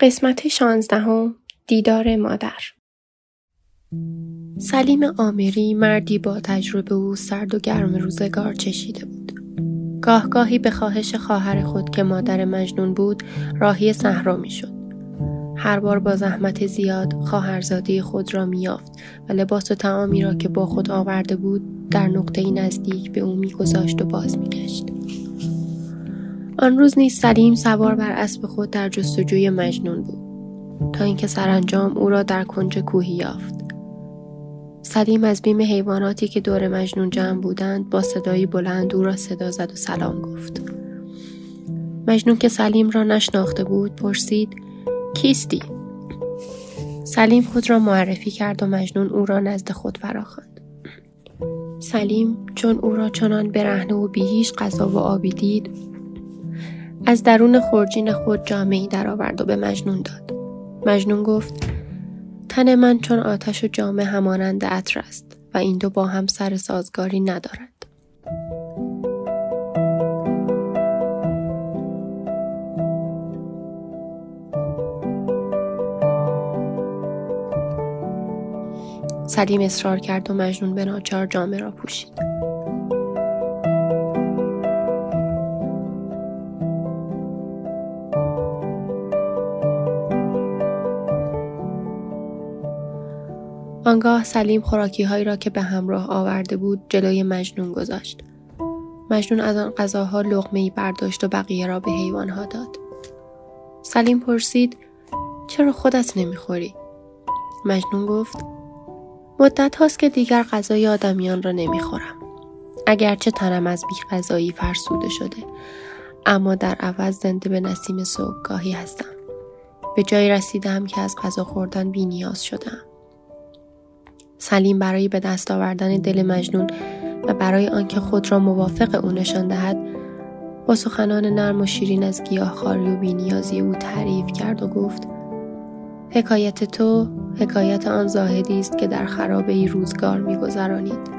قسمت شانزدهم دیدار مادر سلیم آمری مردی با تجربه او سرد و گرم روزگار چشیده بود. گاهگاهی به خواهش خواهر خود که مادر مجنون بود راهی صحرا می‌شد. هر بار با زحمت زیاد خواهرزاده خود را میافت و لباس و تعامی را که با خود آورده بود در نقطه نزدیک به او میگذاشت و باز میگشت. آن روز نیز سلیم سوار بر اسب خود در جستجوی مجنون بود تا اینکه سرانجام او را در کنج کوهی یافت. سلیم از بیم حیواناتی که دور مجنون جمع بودند با صدایی بلند او را صدا زد و سلام گفت. مجنون که سلیم را نشناخته بود پرسید کیستی؟ سلیم خود را معرفی کرد و مجنون او را نزد خود فراخواند. سلیم چون او را چنان برهنه و بیهیش غذا و آبی دید از درون خورجین خود جامعی درآورد و به مجنون داد. مجنون گفت تن من چون آتش و جامه همانند عطر است و این دو با هم سر سازگاری ندارد. سلیم اصرار کرد و مجنون به ناچار جامه را پوشید. آنگاه سلیم خوراکی هایی را که به همراه آورده بود جلوی مجنون گذاشت. مجنون از آن غذاها لغمه ای برداشت و بقیه را به حیوانها داد. سلیم پرسید چرا خودت نمی‌خوری؟ مجنون گفت مدت هاست که دیگر غذای آدمیان را نمی‌خورم. اگرچه تنم از بی غذایی فرسوده شده اما در عوض زنده به نسیم صبحگاهی هستم. به جایی رسیدم که از غذا خوردن بی نیاز شدم. سلیم برای به دست آوردن دل مجنون و برای آنکه خود را موافق او نشان دهد با سخنان نرم و شیرین از خاری و بینیازی او تعریف کرد و گفت حکایت تو حکایت آن زاهدی است که در خرابه ای روزگار میگذرانید.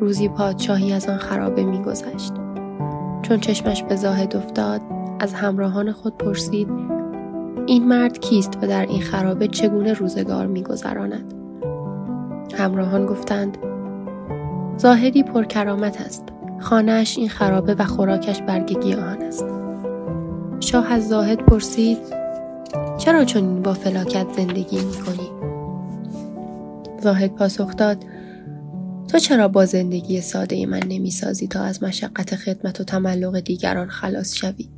روزی پادشاهی از آن خرابه میگذشت. چون چشمش به زاهد افتاد از همراهان خود پرسید این مرد کیست و در این خرابه چگونه روزگار میگذراند؟ همراهان گفتند زاهدی پرکرامت است خانهاش این خرابه و خوراکش برگ گیاهان است شاه از زاهد پرسید چرا چون با فلاکت زندگی می کنی؟ زاهد پاسخ داد تو چرا با زندگی ساده من نمی سازی تا از مشقت خدمت و تملق دیگران خلاص شوی؟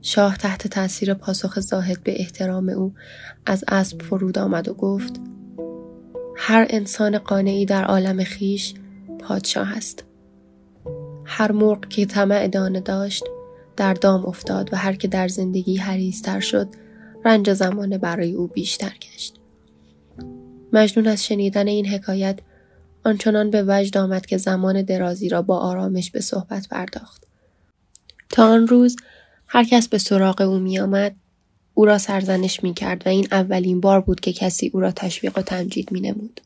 شاه تحت تاثیر پاسخ زاهد به احترام او از اسب فرود آمد و گفت هر انسان قانعی در عالم خیش پادشاه است. هر مرغ که طمع دانه داشت در دام افتاد و هر که در زندگی حریستر شد رنج زمان برای او بیشتر گشت. مجنون از شنیدن این حکایت آنچنان به وجد آمد که زمان درازی را با آرامش به صحبت پرداخت. تا آن روز هر کس به سراغ او می آمد او را سرزنش می کرد و این اولین بار بود که کسی او را تشویق و تمجید می نمود.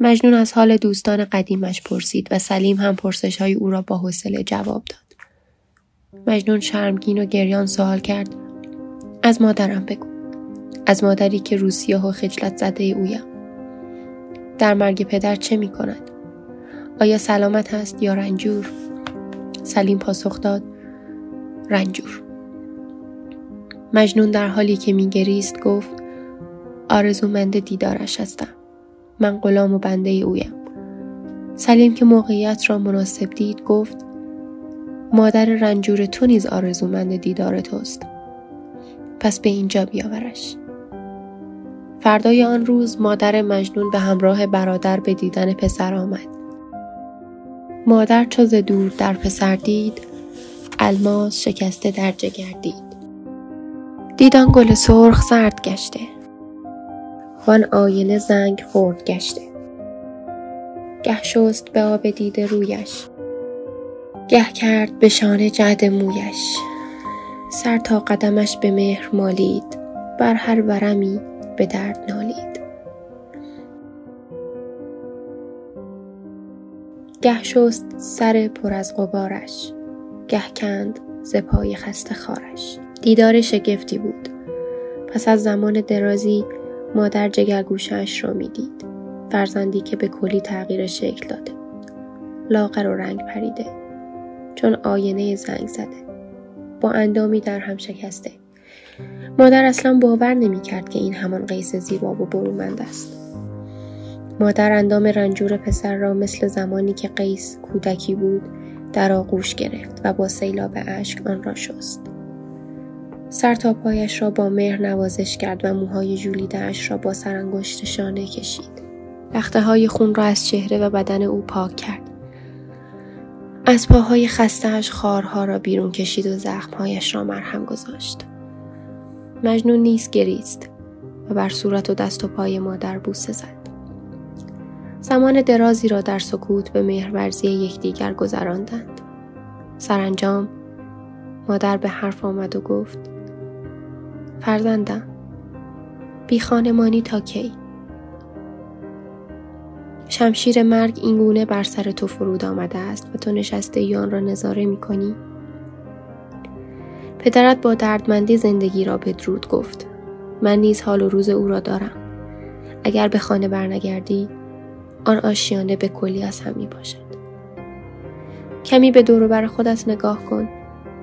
مجنون از حال دوستان قدیمش پرسید و سلیم هم پرسش های او را با حوصله جواب داد. مجنون شرمگین و گریان سوال کرد از مادرم بگو. از مادری که روسیاه و خجلت زده اویم. در مرگ پدر چه می کند؟ آیا سلامت هست یا رنجور؟ سلیم پاسخ داد رنجور. مجنون در حالی که میگریست گفت آرزومند دیدارش هستم. من غلام و بنده اویم. سلیم که موقعیت را مناسب دید گفت مادر رنجور تو نیز آرزومند دیدار توست. پس به اینجا بیاورش. فردای آن روز مادر مجنون به همراه برادر به دیدن پسر آمد. مادر چو دور در پسر دید الماس شکسته در جگر دید. دیدان گل سرخ زرد گشته. وان آینه زنگ خورد گشته. گه شست به آب دیده رویش. گه کرد به شانه جعد مویش. سر تا قدمش به مهر مالید. بر هر ورمی به درد نالید. گه شست سر پر از غبارش. گه کند ز پای خسته خارش. دیدار شگفتی بود. پس از زمان درازی مادر جگرگوشش را می‌دید. فرزندی که به کلی تغییر شکل داده. لاغر و رنگ پریده. چون آینه زنگ زده. با اندامی در هم شکسته. مادر اصلا باور نمی کرد که این همان قیس زیبا و برومند است. مادر اندام رنجور پسر را مثل زمانی که قیس کودکی بود در آغوش گرفت و با سیلاب اشک آن را شست. سر تا پایش را با مهر نوازش کرد و موهای جولیدهاش را با سرانگشت شانه کشید. لخته های خون را از چهره و بدن او پاک کرد. از پاهای خستهاش خارها را بیرون کشید و زخمهایش را مرهم گذاشت. مجنون نیست گریست و بر صورت و دست و پای مادر بوسه زد. زمان درازی را در سکوت به مهرورزی یکدیگر گذراندند. سرانجام مادر به حرف آمد و گفت فرزندم. بی خانمانی تا کی؟ شمشیر مرگ اینگونه بر سر تو فرود آمده است و تو نشسته یان را نظاره می کنی؟ پدرت با دردمندی زندگی را بدرود گفت. من نیز حال و روز او را دارم. اگر به خانه برنگردی آن آشیانه به کلی از هم می باشد. کمی به دور بر خودت نگاه کن.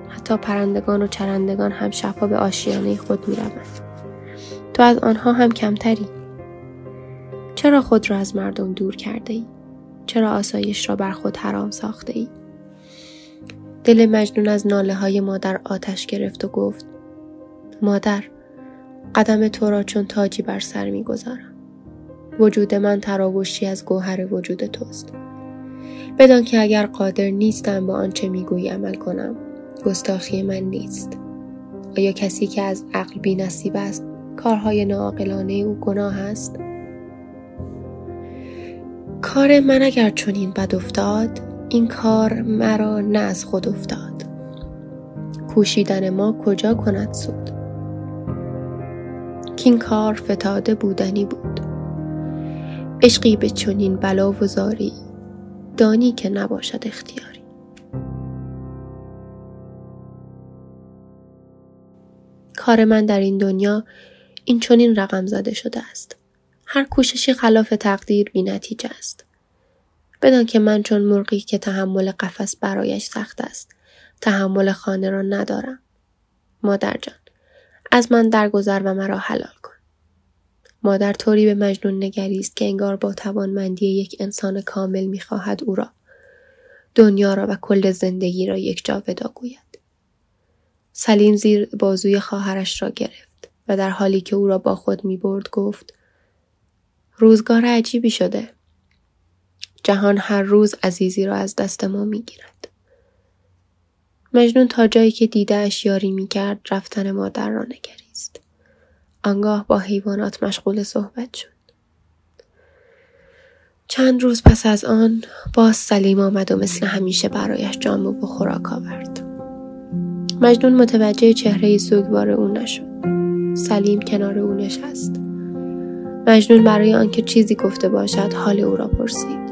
حتی پرندگان و چرندگان هم شبها به آشیانه خود می روند. تو از آنها هم کمتری چرا خود را از مردم دور کرده ای؟ چرا آسایش را بر خود حرام ساخته ای؟ دل مجنون از ناله های مادر آتش گرفت و گفت مادر قدم تو را چون تاجی بر سر می گذارم. وجود من تراوشی از گوهر وجود توست. بدان که اگر قادر نیستم با آنچه می‌گویی عمل کنم گستاخی من نیست. آیا کسی که از عقل بی نصیب است کارهای ناعاقلانه او گناه است؟ کار من اگر چنین بد افتاد این کار مرا نه از خود افتاد. کوشیدن ما کجا کند سود؟ کین کار فتاده بودنی بود. عشقی به چنین بلا و زاری دانی که نباشد اختیاری کار من در این دنیا این چنین رقم زده شده است هر کوششی خلاف تقدیر بی نتیجه است. بدان که من چون مرغی که تحمل قفس برایش سخت است. تحمل خانه را ندارم. مادر جان. از من درگذر و مرا حلال کن. مادر طوری به مجنون نگریست که انگار با توانمندی یک انسان کامل می‌خواهد او را دنیا را و کل زندگی را یک جا ودا گوید. سلیم زیر بازوی خواهرش را گرفت و در حالی که او را با خود می برد گفت روزگار عجیبی شده. جهان هر روز عزیزی را از دست ما می گیرد. مجنون تا جایی که دیدهش یاری می کرد رفتن مادر را نگریست. آنگاه با حیوانات مشغول صحبت شد. چند روز پس از آن باز سلیم آمد و مثل همیشه برایش جام و خوراک آورد. مجنون متوجه چهره سوگوار او نشد. سلیم کنار او نشست. مجنون برای آنکه چیزی گفته باشد حال او را پرسید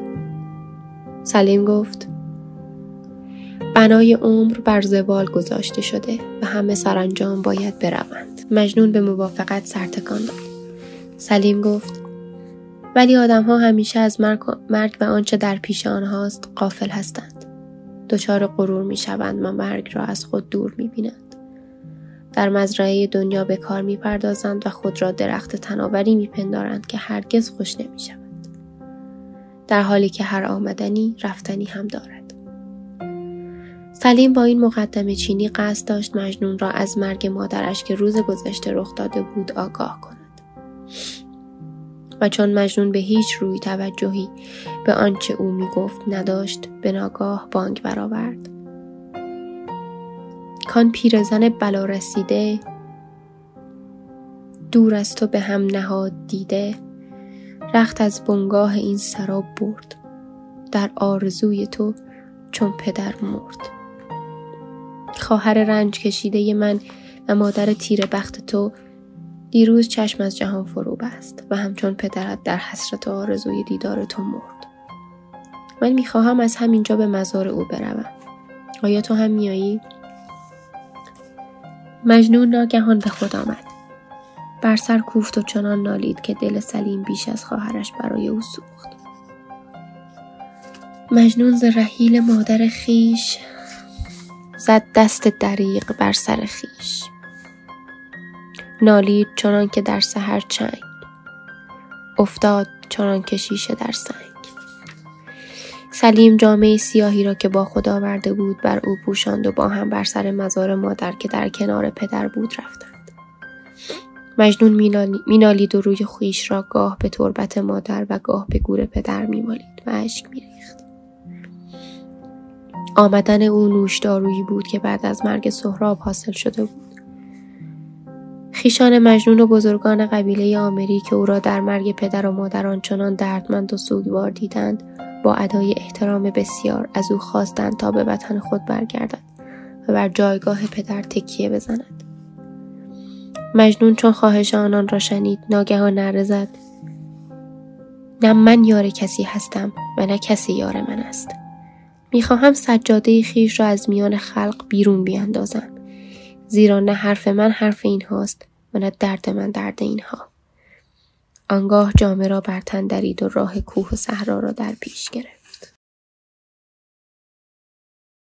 سلیم گفت بنای عمر بر زوال گذاشته شده و همه سرانجام باید بروند مجنون به موافقت سرتکان داد سلیم گفت ولی آدمها همیشه از مرگ و آنچه در پیش آنهاست قافل هستند دچار غرور می شوند و مرگ را از خود دور می بینند. در مزرعه دنیا به کار می پردازند و خود را درخت تناوری می پندارند که هرگز خوش نمی شود. در حالی که هر آمدنی رفتنی هم دارد. سلیم با این مقدمه چینی قصد داشت مجنون را از مرگ مادرش که روز گذشته رخ داده بود آگاه کند. و چون مجنون به هیچ روی توجهی به آنچه او می گفت نداشت به ناگاه بانگ برآورد. کان پیرزن بلا رسیده دور از تو به هم نهاد دیده رخت از بنگاه این سراب برد در آرزوی تو چون پدر مرد خواهر رنج کشیده من و مادر تیر بخت تو دیروز چشم از جهان فرو بست و همچون پدرت در حسرت آرزوی دیدار تو مرد. من می‌خواهم از همینجا به مزار او بروم. آیا تو هم میایی؟ مجنون ناگهان به خود آمد. بر سر کوفت و چنان نالید که دل سلیم بیش از خواهرش برای او سوخت. مجنون ز رحیل مادر خیش زد دست دریق بر سر خیش. نالید چنان که در سحر چنگ. افتاد چنان که شیشه در سنگ. سلیم جامعه سیاهی را که با خود آورده بود بر او پوشاند و با هم بر سر مزار مادر که در کنار پدر بود رفتند. مجنون مینالید و روی خویش را گاه به تربت مادر و گاه به گور پدر میمالید و اشک میریخت. آمدن او نوشدارویی بود که بعد از مرگ سهراب حاصل شده بود. خیشان مجنون و بزرگان قبیله آمری که او را در مرگ پدر و مادر آنچنان دردمند و سوگوار دیدند با ادای احترام بسیار از او خواستند تا به وطن خود برگردد و بر جایگاه پدر تکیه بزند مجنون چون خواهش آنان را شنید ناگهان نره زد. نه من یار کسی هستم و نه کسی یار من است. می‌خواهم سجاده خیش را از میان خلق بیرون بیاندازم. زیرا نه حرف من حرف این هاست و نه درد من درد اینها. آنگاه جامعه را بر تن درید و راه کوه و صحرا را در پیش گرفت.